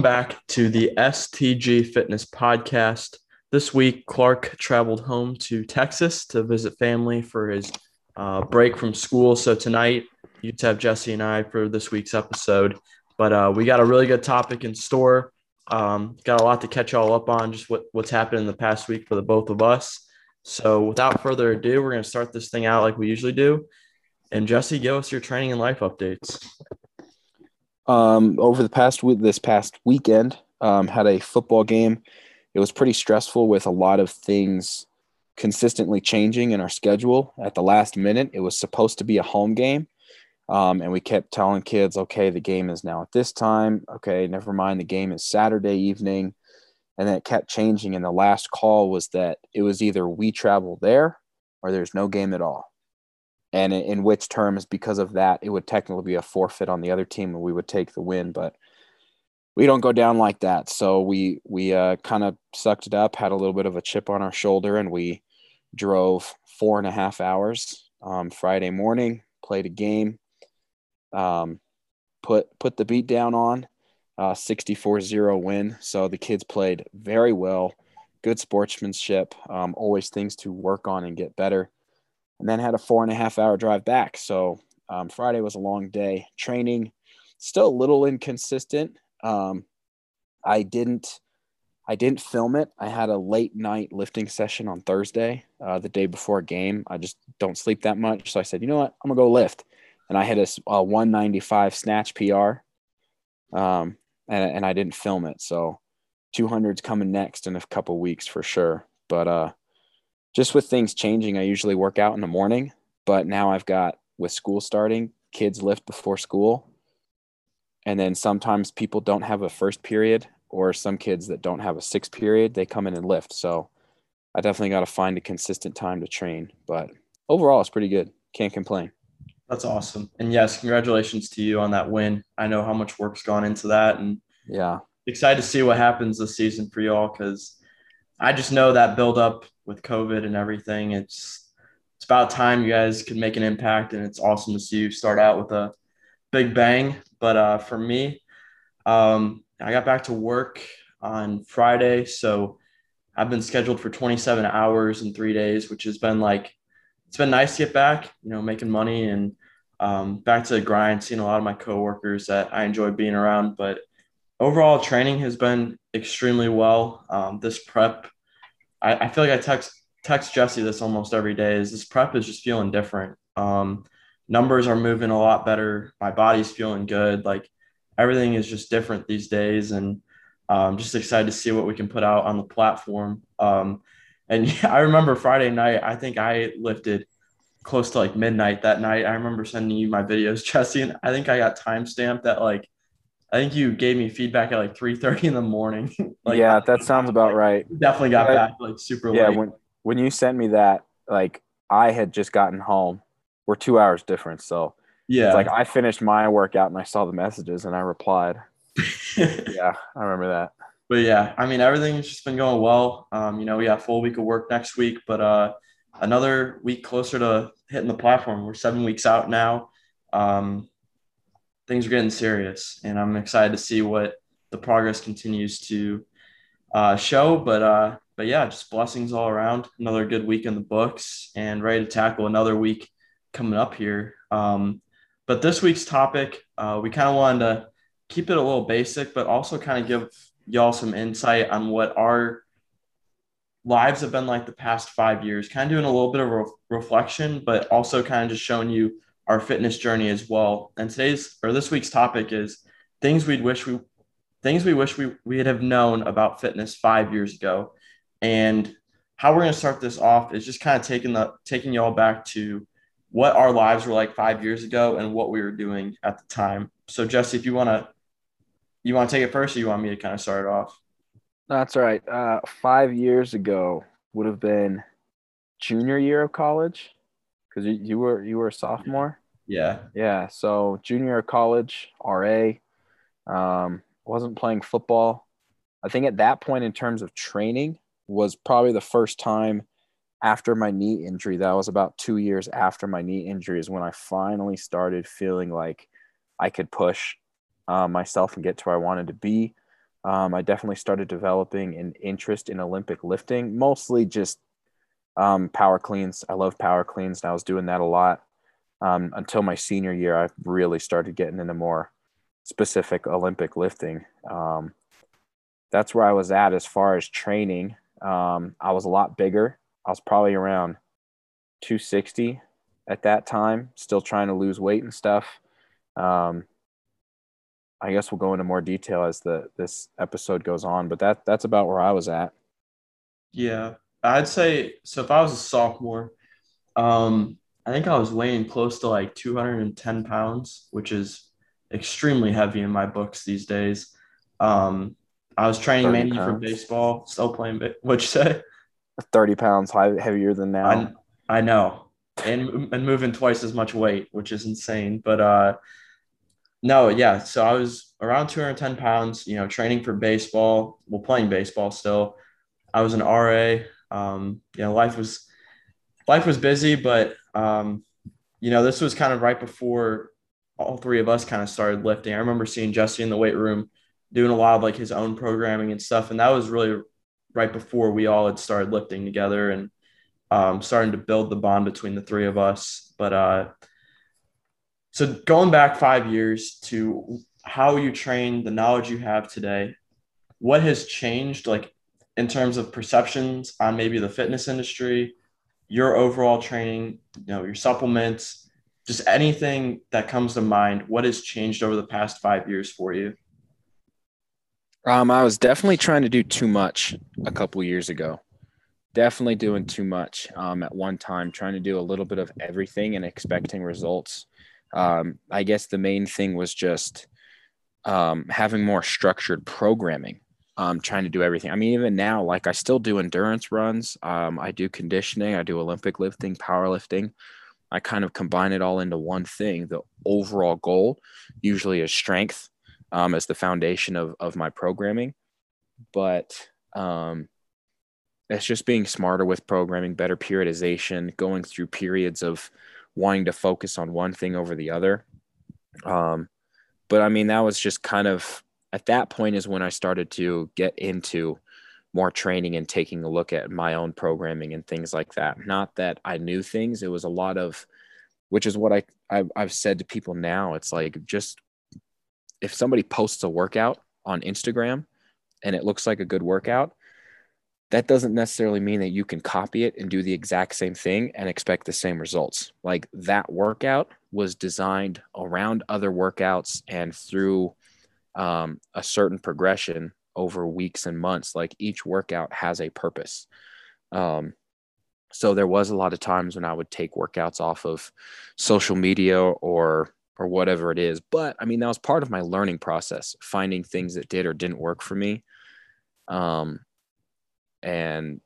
Welcome back to the STG Fitness Podcast. This week, Clark traveled home to Texas to visit family for his uh, break from school. So tonight, you have Jesse and I for this week's episode. But uh, we got a really good topic in store. Um, got a lot to catch all up on, just what, what's happened in the past week for the both of us. So without further ado, we're going to start this thing out like we usually do. And Jesse, give us your training and life updates. Um, over the past week, this past weekend, um, had a football game. It was pretty stressful with a lot of things consistently changing in our schedule at the last minute. It was supposed to be a home game. Um, and we kept telling kids, okay, the game is now at this time. Okay, never mind. The game is Saturday evening. And then it kept changing. And the last call was that it was either we travel there or there's no game at all and in which terms because of that it would technically be a forfeit on the other team and we would take the win but we don't go down like that. So we we uh, kind of sucked it up had a little bit of a chip on our shoulder and we drove four and a half hours um, friday morning played a game um, put put the beat down on uh, 64-0 win. So the kids played very well good sportsmanship um, always things to work on and get better and then had a four and a half hour drive back. So um, Friday was a long day. Training still a little inconsistent. Um, I didn't I didn't film it. I had a late night lifting session on Thursday, uh, the day before a game. I just don't sleep that much, so I said, you know what, I'm gonna go lift, and I had a, a 195 snatch PR, um, and and I didn't film it. So 200's coming next in a couple weeks for sure. But uh, just with things changing, I usually work out in the morning, but now I've got with school starting, kids lift before school. And then sometimes people don't have a first period, or some kids that don't have a sixth period, they come in and lift. So I definitely got to find a consistent time to train. But overall, it's pretty good. Can't complain. That's awesome. And yes, congratulations to you on that win. I know how much work's gone into that. And yeah, excited to see what happens this season for y'all because I just know that build up with COVID and everything. It's it's about time you guys could make an impact, and it's awesome to see you start out with a big bang. But uh, for me, um, I got back to work on Friday, so I've been scheduled for 27 hours in three days, which has been like it's been nice to get back, you know, making money and um, back to the grind, seeing a lot of my coworkers that I enjoy being around. But overall, training has been extremely well. Um, this prep, I, I, feel like I text text Jesse this almost every day. Is this prep is just feeling different. Um, numbers are moving a lot better. My body's feeling good. Like everything is just different these days, and I'm um, just excited to see what we can put out on the platform. Um, and yeah, I remember Friday night. I think I lifted close to like midnight that night. I remember sending you my videos, Jesse, and I think I got time stamped at like I think you gave me feedback at like three thirty in the morning. like, yeah, that sounds about right. Definitely got back like super yeah, late. Yeah, when when you sent me that, like I had just gotten home. We're two hours difference, so yeah, like I finished my workout and I saw the messages and I replied. yeah, I remember that. But yeah, I mean everything's just been going well. Um, you know, we got full week of work next week, but uh, another week closer to hitting the platform. We're seven weeks out now. Um, things are getting serious, and I'm excited to see what the progress continues to uh, show. But uh, but yeah, just blessings all around. Another good week in the books, and ready to tackle another week coming up here. Um, but this week's topic, uh, we kind of wanted to keep it a little basic, but also kind of give y'all some insight on what our lives have been like the past five years. Kind of doing a little bit of a reflection, but also kind of just showing you our fitness journey as well. And today's or this week's topic is things we'd wish we things we wish we we'd have known about fitness five years ago. And how we're going to start this off is just kind of taking the taking y'all back to what our lives were like five years ago and what we were doing at the time. So Jesse, if you want to you want to take it first or you want me to kind of start it off? That's right. Uh, five years ago would have been junior year of college because you, you were you were a sophomore. Yeah. Yeah. So junior college, RA, um, wasn't playing football. I think at that point, in terms of training, was probably the first time after my knee injury. That was about two years after my knee injury is when I finally started feeling like I could push uh, myself and get to where I wanted to be. um, I definitely started developing an interest in Olympic lifting, mostly just um, power cleans. I love power cleans, and I was doing that a lot um, until my senior year. I really started getting into more specific Olympic lifting. Um, that's where I was at as far as training. Um, I was a lot bigger. I was probably around 260 at that time, still trying to lose weight and stuff. Um, I guess we'll go into more detail as the this episode goes on, but that that's about where I was at. Yeah, I'd say so. If I was a sophomore, um, I think I was weighing close to like 210 pounds, which is extremely heavy in my books these days. Um, I was training mainly pounds. for baseball, still playing. What'd you say? 30 pounds heavier than now. I, I know, and and moving twice as much weight, which is insane. But uh, no, yeah. So I was around 210 pounds, you know, training for baseball, well, playing baseball still. I was an RA. Um, you know, life was life was busy, but um, you know, this was kind of right before all three of us kind of started lifting. I remember seeing Jesse in the weight room doing a lot of like his own programming and stuff. And that was really right before we all had started lifting together and um, starting to build the bond between the three of us. But uh, so going back five years to how you train, the knowledge you have today, what has changed, like in terms of perceptions on maybe the fitness industry, your overall training, you know, your supplements, just anything that comes to mind. What has changed over the past five years for you? Um, I was definitely trying to do too much a couple years ago. Definitely doing too much um, at one time, trying to do a little bit of everything and expecting results. Um, I guess the main thing was just um, having more structured programming. Um, trying to do everything. I mean, even now, like I still do endurance runs. Um, I do conditioning. I do Olympic lifting, powerlifting. I kind of combine it all into one thing. The overall goal usually is strength um, as the foundation of, of my programming. But um, it's just being smarter with programming, better periodization, going through periods of wanting to focus on one thing over the other. Um, but I mean, that was just kind of at that point is when I started to get into more training and taking a look at my own programming and things like that. Not that I knew things, it was a lot of, which is what I, I I've said to people now. It's like just if somebody posts a workout on Instagram and it looks like a good workout, that doesn't necessarily mean that you can copy it and do the exact same thing and expect the same results. Like that workout was designed around other workouts and through um, a certain progression over weeks and months. Like each workout has a purpose. Um, so there was a lot of times when I would take workouts off of social media or or whatever it is. But I mean, that was part of my learning process, finding things that did or didn't work for me. Um, and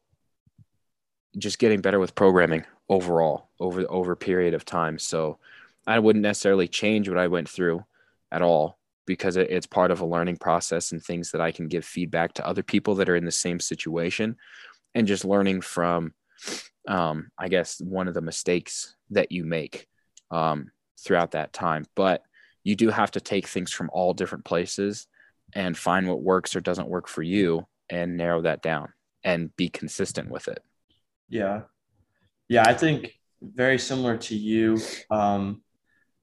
just getting better with programming overall over over period of time. So I wouldn't necessarily change what I went through at all because it, it's part of a learning process and things that I can give feedback to other people that are in the same situation and just learning from um, I guess one of the mistakes that you make. Um, throughout that time. But you do have to take things from all different places and find what works or doesn't work for you and narrow that down and be consistent with it. Yeah. Yeah. I think very similar to you. Um,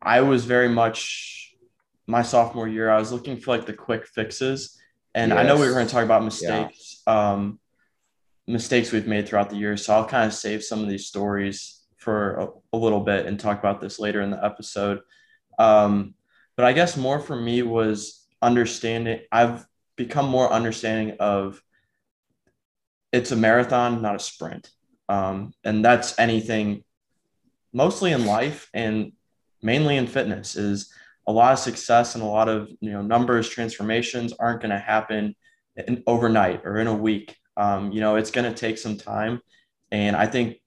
I was very much my sophomore year, I was looking for like the quick fixes. And yes. I know we were going to talk about mistakes, yeah. um, mistakes we've made throughout the year. So I'll kind of save some of these stories for a, a, little bit and talk about this later in the episode. Um, but I guess more for me was understanding. I've become more understanding of it's a marathon, not a sprint. Um, and that's anything mostly in life and mainly in fitness is a lot of success and a lot of you know numbers transformations aren't going to happen in, overnight or in a week um, you know it's going to take some time and i think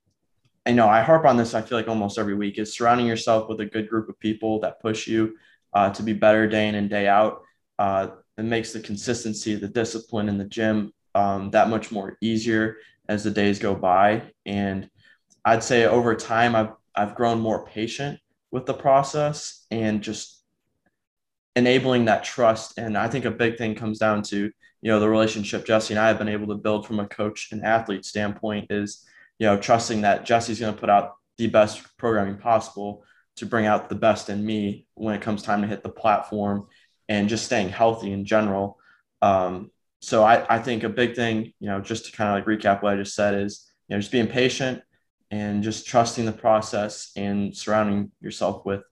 I know I harp on this, I feel like almost every week, is surrounding yourself with a good group of people that push you uh, to be better day in and day out. Uh, it makes the consistency, the discipline in the gym um, that much more easier as the days go by. And I'd say over time, I've, I've grown more patient with the process and just enabling that trust. And I think a big thing comes down to, you know, the relationship Jesse and I have been able to build from a coach and athlete standpoint is, you know, trusting that Jesse's going to put out the best programming possible to bring out the best in me when it comes time to hit the platform and just staying healthy in general. Um, so I, I think a big thing, you know, just to kind of like recap what I just said is, you know, just being patient and just trusting the process and surrounding yourself with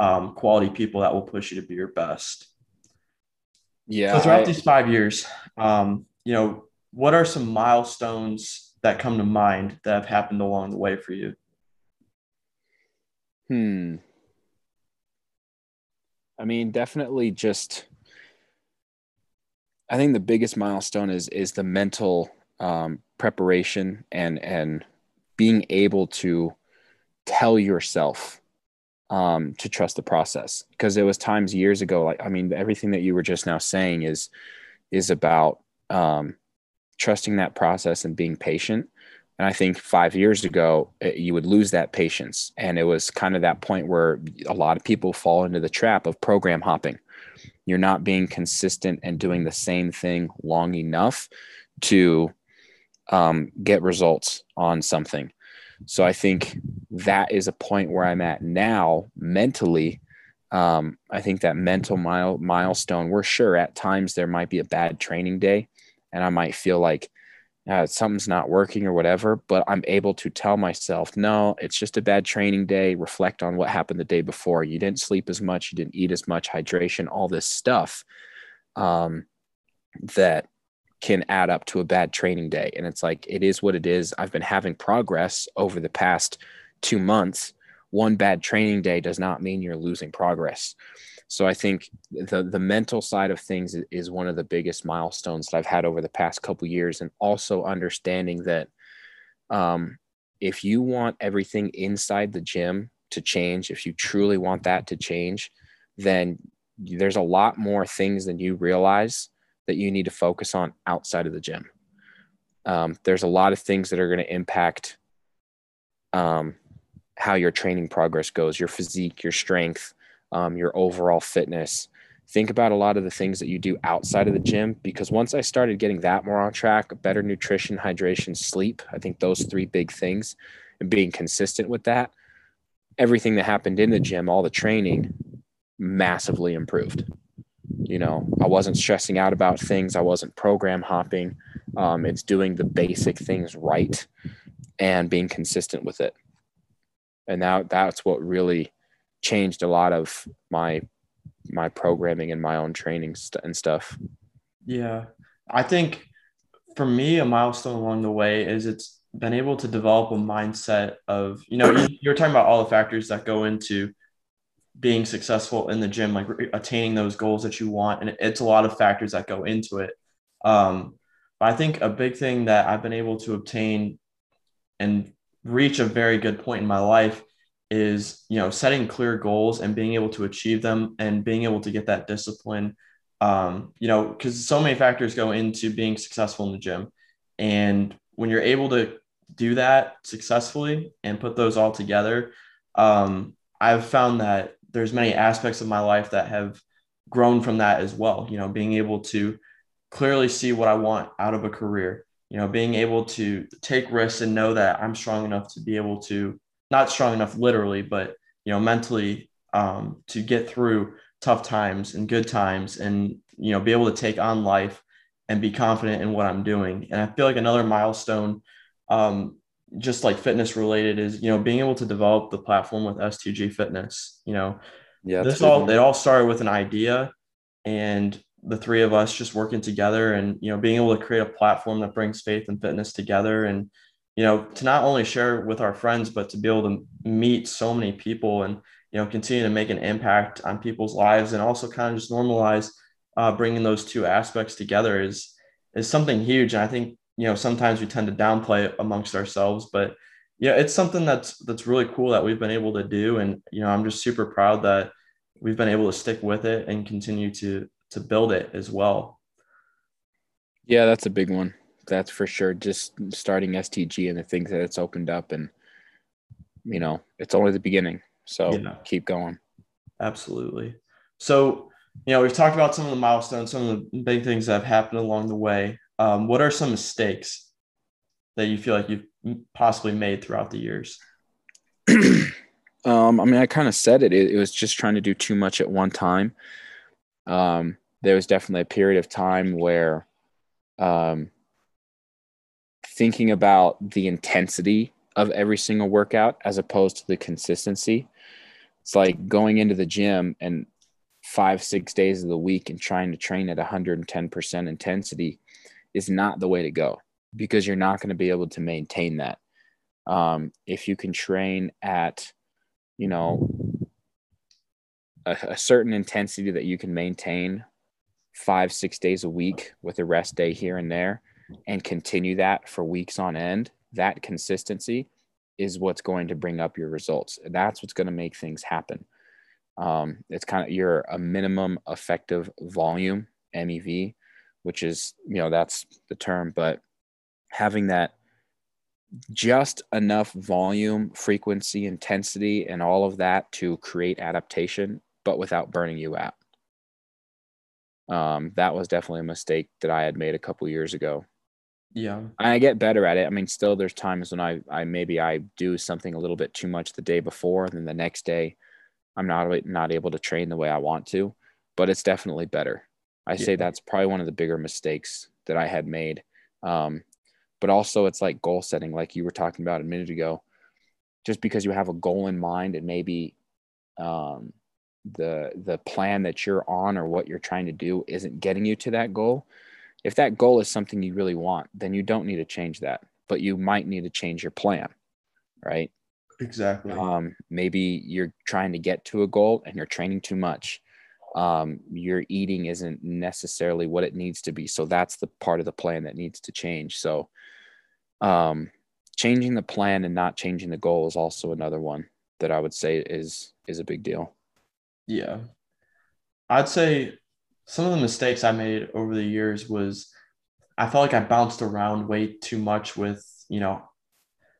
um, quality people that will push you to be your best. Yeah. So throughout I, these five years, um, you know, what are some milestones that come to mind that have happened along the way for you? Hmm. I mean, definitely just I think the biggest milestone is is the mental um, preparation and and being able to tell yourself um, to trust the process. Because there was times years ago like i mean everything that you were just now saying is is about um, trusting that process and being patient. And i think five years ago it, you would lose that patience. And it was kind of that point where a lot of people fall into the trap of program hopping. You're not being consistent and doing the same thing long enough to um, get results on something so I think that is a point where I'm at now mentally. Um, I think that mental mile, milestone, we're sure at times there might be a bad training day and I might feel like uh, something's not working or whatever, but I'm able to tell myself, no, it's just a bad training day. Reflect on what happened the day before. You didn't sleep as much, you didn't eat as much, hydration, all this stuff um, that can add up to a bad training day. And it's like, it is what it is. I've been having progress over the past two months. One bad training day does not mean you're losing progress. So I think the the mental side of things is one of the biggest milestones that I've had over the past couple years, and also understanding that um, if you want everything inside the gym to change, if you truly want that to change, then there's a lot more things than you realize that you need to focus on outside of the gym. Um, there's a lot of things that are going to impact um, how your training progress goes, your physique, your strength, um, your overall fitness. Think about a lot of the things that you do outside of the gym because once I started getting that more on track, better nutrition, hydration, sleep, I think those three big things and being consistent with that, everything that happened in the gym, all the training massively improved you know i wasn't stressing out about things. I wasn't program hopping. Um, it's doing the basic things right and being consistent with it. And now that's what really changed a lot of my my programming and my own training st- and stuff. Yeah. I think for me a milestone along the way is it's been able to develop a mindset of you know you're talking about all the factors that go into being successful in the gym, like attaining those goals that you want. And it's a lot of factors that go into it. Um, but I think a big thing that I've been able to obtain and reach a very good point in my life is, you know, setting clear goals and being able to achieve them and being able to get that discipline. Um, you know, because so many factors go into being successful in the gym. And when you're able to do that successfully and put those all together, um, I've found that there's many aspects of my life that have grown from that as well you know being able to clearly see what i want out of a career you know being able to take risks and know that i'm strong enough to be able to not strong enough literally but you know mentally um, to get through tough times and good times and you know be able to take on life and be confident in what i'm doing. And i feel like another milestone um, just like fitness related is you know being able to develop the platform with STG Fitness. You know, yeah, this all it all started with an idea, and the three of us just working together, and you know being able to create a platform that brings faith and fitness together, and you know to not only share with our friends, but to be able to meet so many people and you know continue to make an impact on people's lives, and also kind of just normalize uh, bringing those two aspects together is is something huge. And I think you know sometimes we tend to downplay it amongst ourselves but yeah it's something that's that's really cool that we've been able to do. And you know i'm just super proud that we've been able to stick with it and continue to to build it as well. Yeah that's a big one. That's for sure. Just starting stg and the things that it's opened up and you know it's only the beginning. So yeah. keep going. Absolutely. So you know, we've talked about some of the milestones, some of the big things that have happened along the way. Um, what are some mistakes that you feel like you've possibly made throughout the years? um, I mean, I kind of said it. it. it. was just trying to do too much at one time. Um, there was definitely a period of time where um, thinking about the intensity of every single workout as opposed to the consistency. It's like going into the gym and five, six days of the week and trying to train at 110% intensity is not the way to go because you're not going to be able to maintain that. Um, if you can train at, you know, a, a certain intensity that you can maintain five, six days a week with a rest day here and there and continue that for weeks on end, that consistency is what's going to bring up your results. That's what's going to make things happen. Um, it's kind of your a minimum effective volume MEV, which is you know that's the term, but having that just enough volume, frequency, intensity, and all of that to create adaptation, but without burning you out. Um, that was definitely a mistake that I had made a couple years ago. Yeah. I get better at it. I mean, still there's times when I, I maybe I do something a little bit too much the day before, and then the next day I'm not not able to train the way I want to, but it's definitely better. I yeah. say that's probably one of the bigger mistakes that I had made. Um, but also it's like goal setting, like you were talking about a minute ago. Just because you have a goal in mind and maybe um, the the plan that you're on or what you're trying to do isn't getting you to that goal, if that goal is something you really want, then you don't need to change that, but you might need to change your plan, right? Exactly. Um, maybe you're trying to get to a goal and you're training too much. Um, your eating isn't necessarily what it needs to be. So that's the part of the plan that needs to change. So, um, changing the plan and not changing the goal is also another one that I would say is is a big deal. Yeah. I'd say some of the mistakes I made over the years was I felt like I bounced around way too much with, you know,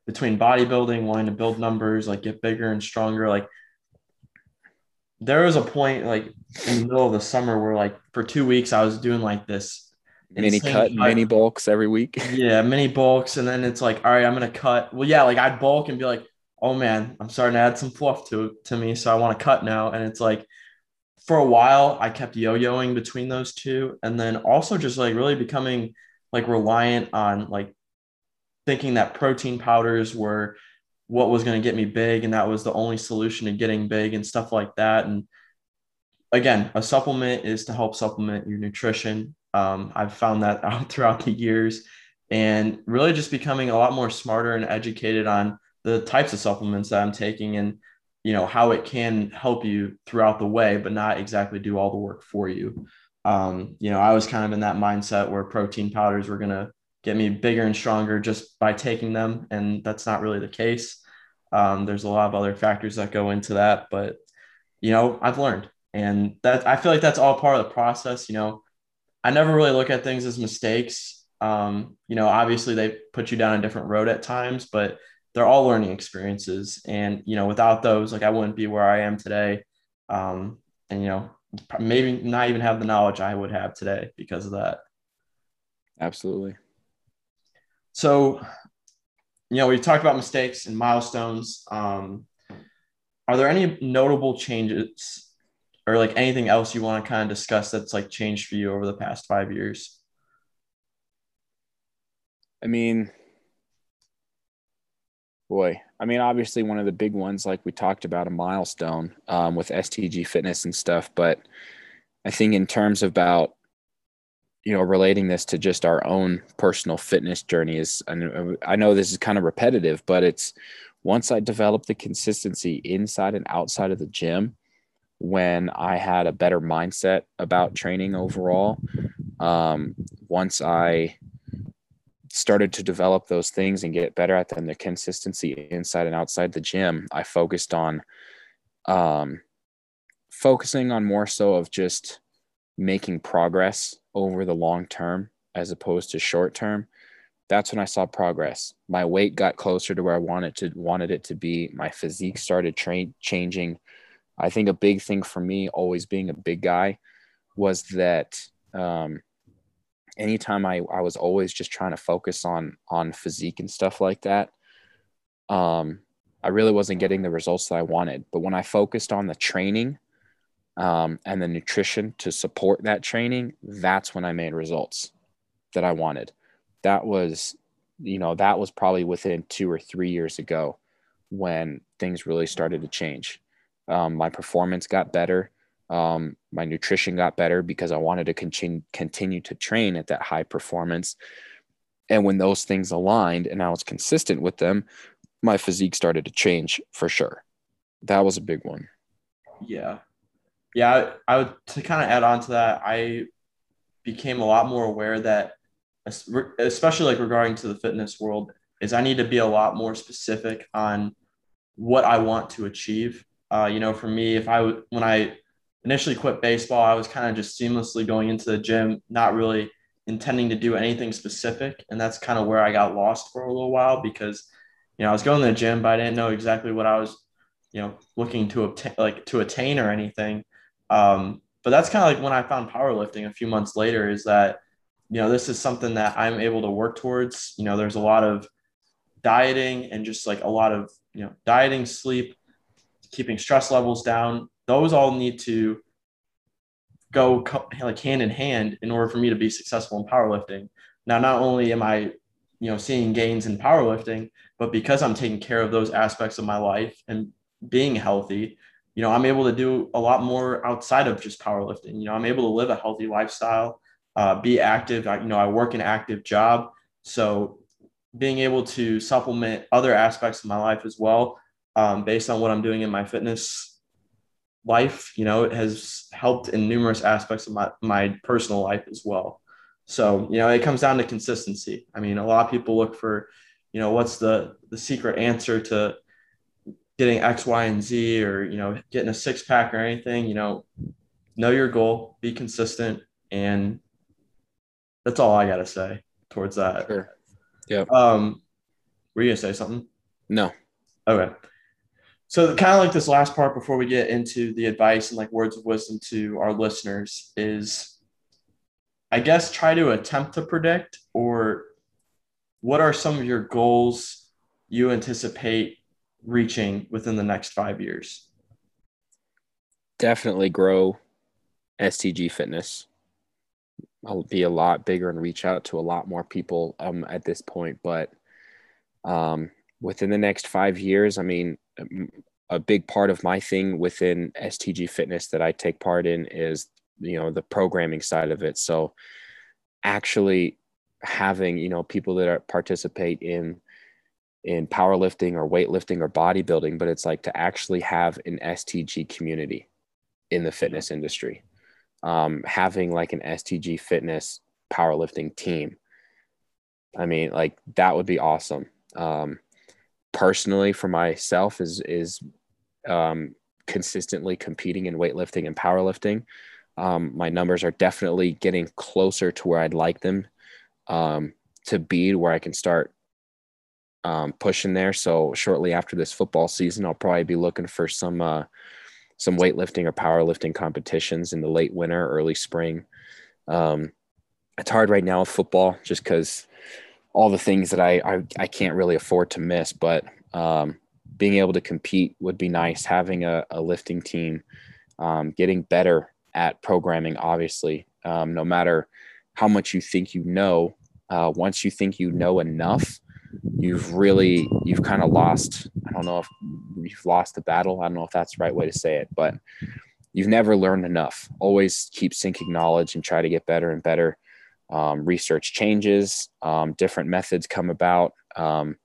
between bodybuilding, wanting to build numbers, like get bigger and stronger. Like there was a point like in the middle of the summer where like for two weeks I was doing like this mini cut, mini bulks every week. Yeah, mini bulks. And then it's like, all right, I'm gonna cut. Well, yeah, like I'd bulk and be like, oh man, I'm starting to add some fluff to to me. So I want to cut now. And it's like for a while I kept yo-yoing between those two. And then also just like really becoming like reliant on like thinking that protein powders were what was going to get me big and that was the only solution to getting big and stuff like that. And again a supplement is to help supplement your nutrition. Um, i've found that out throughout the years. And really just becoming a lot more smarter and educated on the types of supplements that i'm taking and you know how it can help you throughout the way but not exactly do all the work for you. Um, you know i was kind of in that mindset where protein powders were going to get me bigger and stronger just by taking them. And that's not really the case. Um, there's a lot of other factors that go into that, but you know, I've learned, and that I feel like that's all part of the process. You know, I never really look at things as mistakes. Um, you know, obviously they put you down a different road at times, but they're all learning experiences. And you know, without those, like I wouldn't be where I am today. Um, and you know, maybe not even have the knowledge I would have today because of that. Absolutely. So, you know, we've talked about mistakes and milestones. Um, are there any notable changes or like anything else you want to kind of discuss that's like changed for you over the past five years? I mean, boy, I mean, obviously one of the big ones, like we talked about, a milestone um, with STG fitness and stuff. But I think in terms about you know, relating this to just our own personal fitness journey is, and I know this is kind of repetitive, but it's once I developed the consistency inside and outside of the gym, when I had a better mindset about training overall, um, once I started to develop those things and get better at them, the consistency inside and outside the gym, I focused on um, focusing on more so of just making progress over the long term as opposed to short term that's when i saw progress. My weight got closer to where i wanted to wanted it to be. My physique started train changing. I think a big thing for me always being a big guy was that um, anytime I, I was always just trying to focus on on physique and stuff like that, um, I really wasn't getting the results that I wanted. But when I focused on the training um, and the nutrition to support that training, that's when I made results that I wanted. That was, you know, that was probably within two or three years ago when things really started to change. Um, my performance got better. Um, my nutrition got better because I wanted to continue continue to train at that high performance. And when those things aligned and I was consistent with them, my physique started to change for sure. That was a big one. Yeah. Yeah. I, would, to kind of add on to that, I became a lot more aware that, especially like regarding to the fitness world, is I need to be a lot more specific on what I want to achieve. Uh, you know, for me, if I when I initially quit baseball, I was kind of just seamlessly going into the gym, not really intending to do anything specific. And that's kind of where I got lost for a little while because, you know, I was going to the gym, but I didn't know exactly what I was, you know, looking to obtain, like to attain or anything. Um, but that's kind of like when I found powerlifting a few months later is that, you know, this is something that I'm able to work towards. You know, there's a lot of dieting and just like a lot of, you know, dieting, sleep, keeping stress levels down. Those all need to go like hand in hand in order for me to be successful in powerlifting. Now, not only am I, you know, seeing gains in powerlifting, but because I'm taking care of those aspects of my life and being healthy, you know, I'm able to do a lot more outside of just powerlifting. You know, I'm able to live a healthy lifestyle, uh, be active. I, you know, I work an active job, so being able to supplement other aspects of my life as well, um, based on what I'm doing in my fitness life, you know, it has helped in numerous aspects of my, my personal life as well. So, you know, it comes down to consistency. I mean, a lot of people look for, you know, what's the the secret answer to getting X, Y, and Z or, you know, getting a six pack or anything, you know, know your goal, be consistent. And that's all I got to say towards that. Sure. Yeah. Um, were you gonna say something? No. Okay. So kind of like this last part before we get into the advice and like words of wisdom to our listeners is I guess try to attempt to predict or what are some of your goals you anticipate reaching within the next five years? Definitely grow STG fitness. I'll be a lot bigger and reach out to a lot more people um, at this point. But um, within the next five years, I mean, a big part of my thing within STG fitness that I take part in is, you know, the programming side of it. So actually having, you know, people that are, participate in in powerlifting or weightlifting or bodybuilding, but it's like to actually have an STG community in the fitness industry. Um, having like an STG fitness powerlifting team. I mean, like that would be awesome. Um, personally, for myself, is is um, consistently competing in weightlifting and powerlifting. Um, my numbers are definitely getting closer to where I'd like them um, to be, where I can start um, pushing there. So shortly after this football season, I'll probably be looking for some uh, some weightlifting or powerlifting competitions in the late winter, early spring. Um, it's hard right now with football just because all the things that I, I, I can't really afford to miss. But um, being able to compete would be nice. Having a, a lifting team, um, getting better at programming, obviously, um, no matter how much you think you know. Uh, once you think you know enough, you've really you've kind of lost i don't know if you've lost the battle i don't know if that's the right way to say it but you've never learned enough. Always keep sinking knowledge and try to get better and better. Um, research changes um, different methods come about um,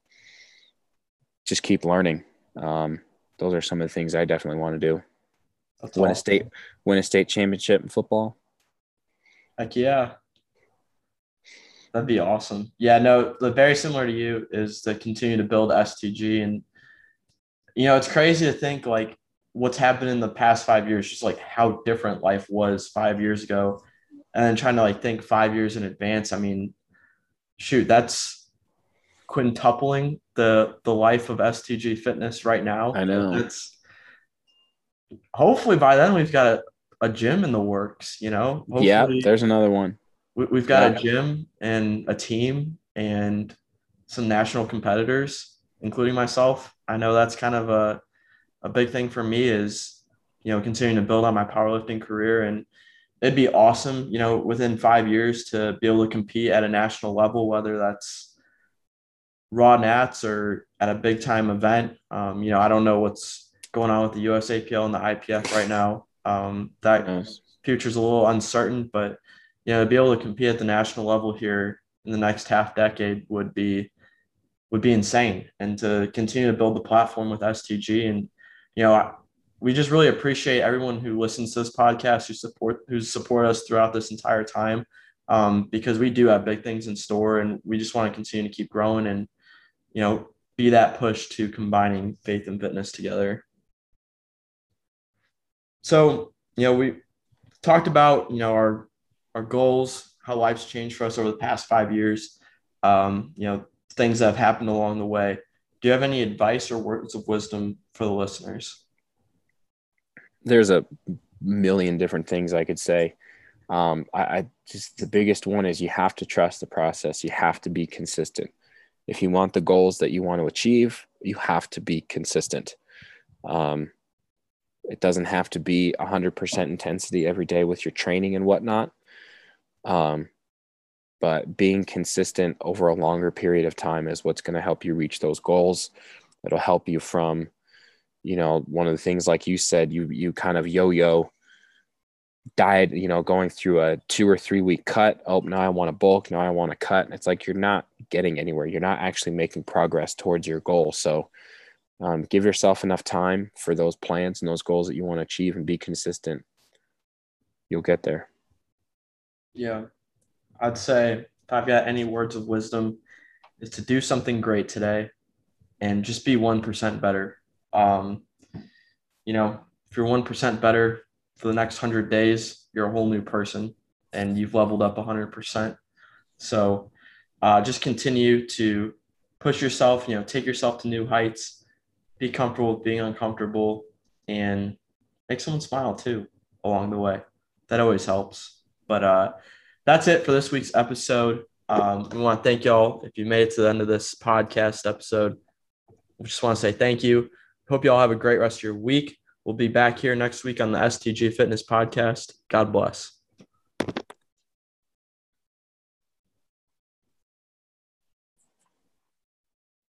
just keep learning. Um, those are some of the things i definitely want to do. That's win awesome. a state win a state championship in football? Heck yeah That'd be awesome. Yeah, no, the very similar to you is to continue to build STG. And, you know, it's crazy to think like what's happened in the past five years, just like how different life was five years ago. And then trying to like think five years in advance. I mean, shoot, that's quintupling the the life of STG fitness right now. I know. It's hopefully by then we've got a, a gym in the works. You know, Hopefully, yeah, there's another one. We, have got yeah. a gym and a team and some national competitors, including myself. I know that's kind of a a big thing for me is you know continuing to build on my powerlifting career and it'd be awesome you know within five years to be able to compete at a national level whether that's raw nats or at a big time event um, you know i don't know what's going on with the usapl and the ipf right now um, that nice. future is a little uncertain but you know to be able to compete at the national level here in the next half decade would be would be insane and to continue to build the platform with stg and you know, we just really appreciate everyone who listens to this podcast, who support who support us throughout this entire time, um, because we do have big things in store, and we just want to continue to keep growing and you know be that push to combining faith and fitness together. So you know we talked about you know our our goals, how life's changed for us over the past five years, um, you know things that have happened along the way. Do you have any advice or words of wisdom for the listeners? There's a million different things I could say. Um, I, I just the biggest one is you have to trust the process. You have to be consistent. If you want the goals that you want to achieve, you have to be consistent. Um, it doesn't have to be 100% intensity every day with your training and whatnot. Um, but being consistent over a longer period of time is what's going to help you reach those goals. It'll help you from you know one of the things like you said you you kind of yo-yo diet you know going through a two or three week cut. Oh now i want to bulk now i want to cut. And it's like you're not getting anywhere. You're not actually making progress towards your goal. So um, give yourself enough time for those plans and those goals that you want to achieve and be consistent. You'll get there yeah i'd say if i've got any words of wisdom is to do something great today and just be 1% better um, you know, if you're 1% better for the next 100 days, you're a whole new person and you've leveled up 100%. So uh, just continue to push yourself, you know, take yourself to new heights, be comfortable with being uncomfortable, and make someone smile too along the way. That always helps. But uh, that's it for this week's episode. Um, we want to thank y'all if you made it to the end of this podcast episode. We just want to say thank you. Hope you all have a great rest of your week. We'll be back here next week on the STG Fitness Podcast. God bless.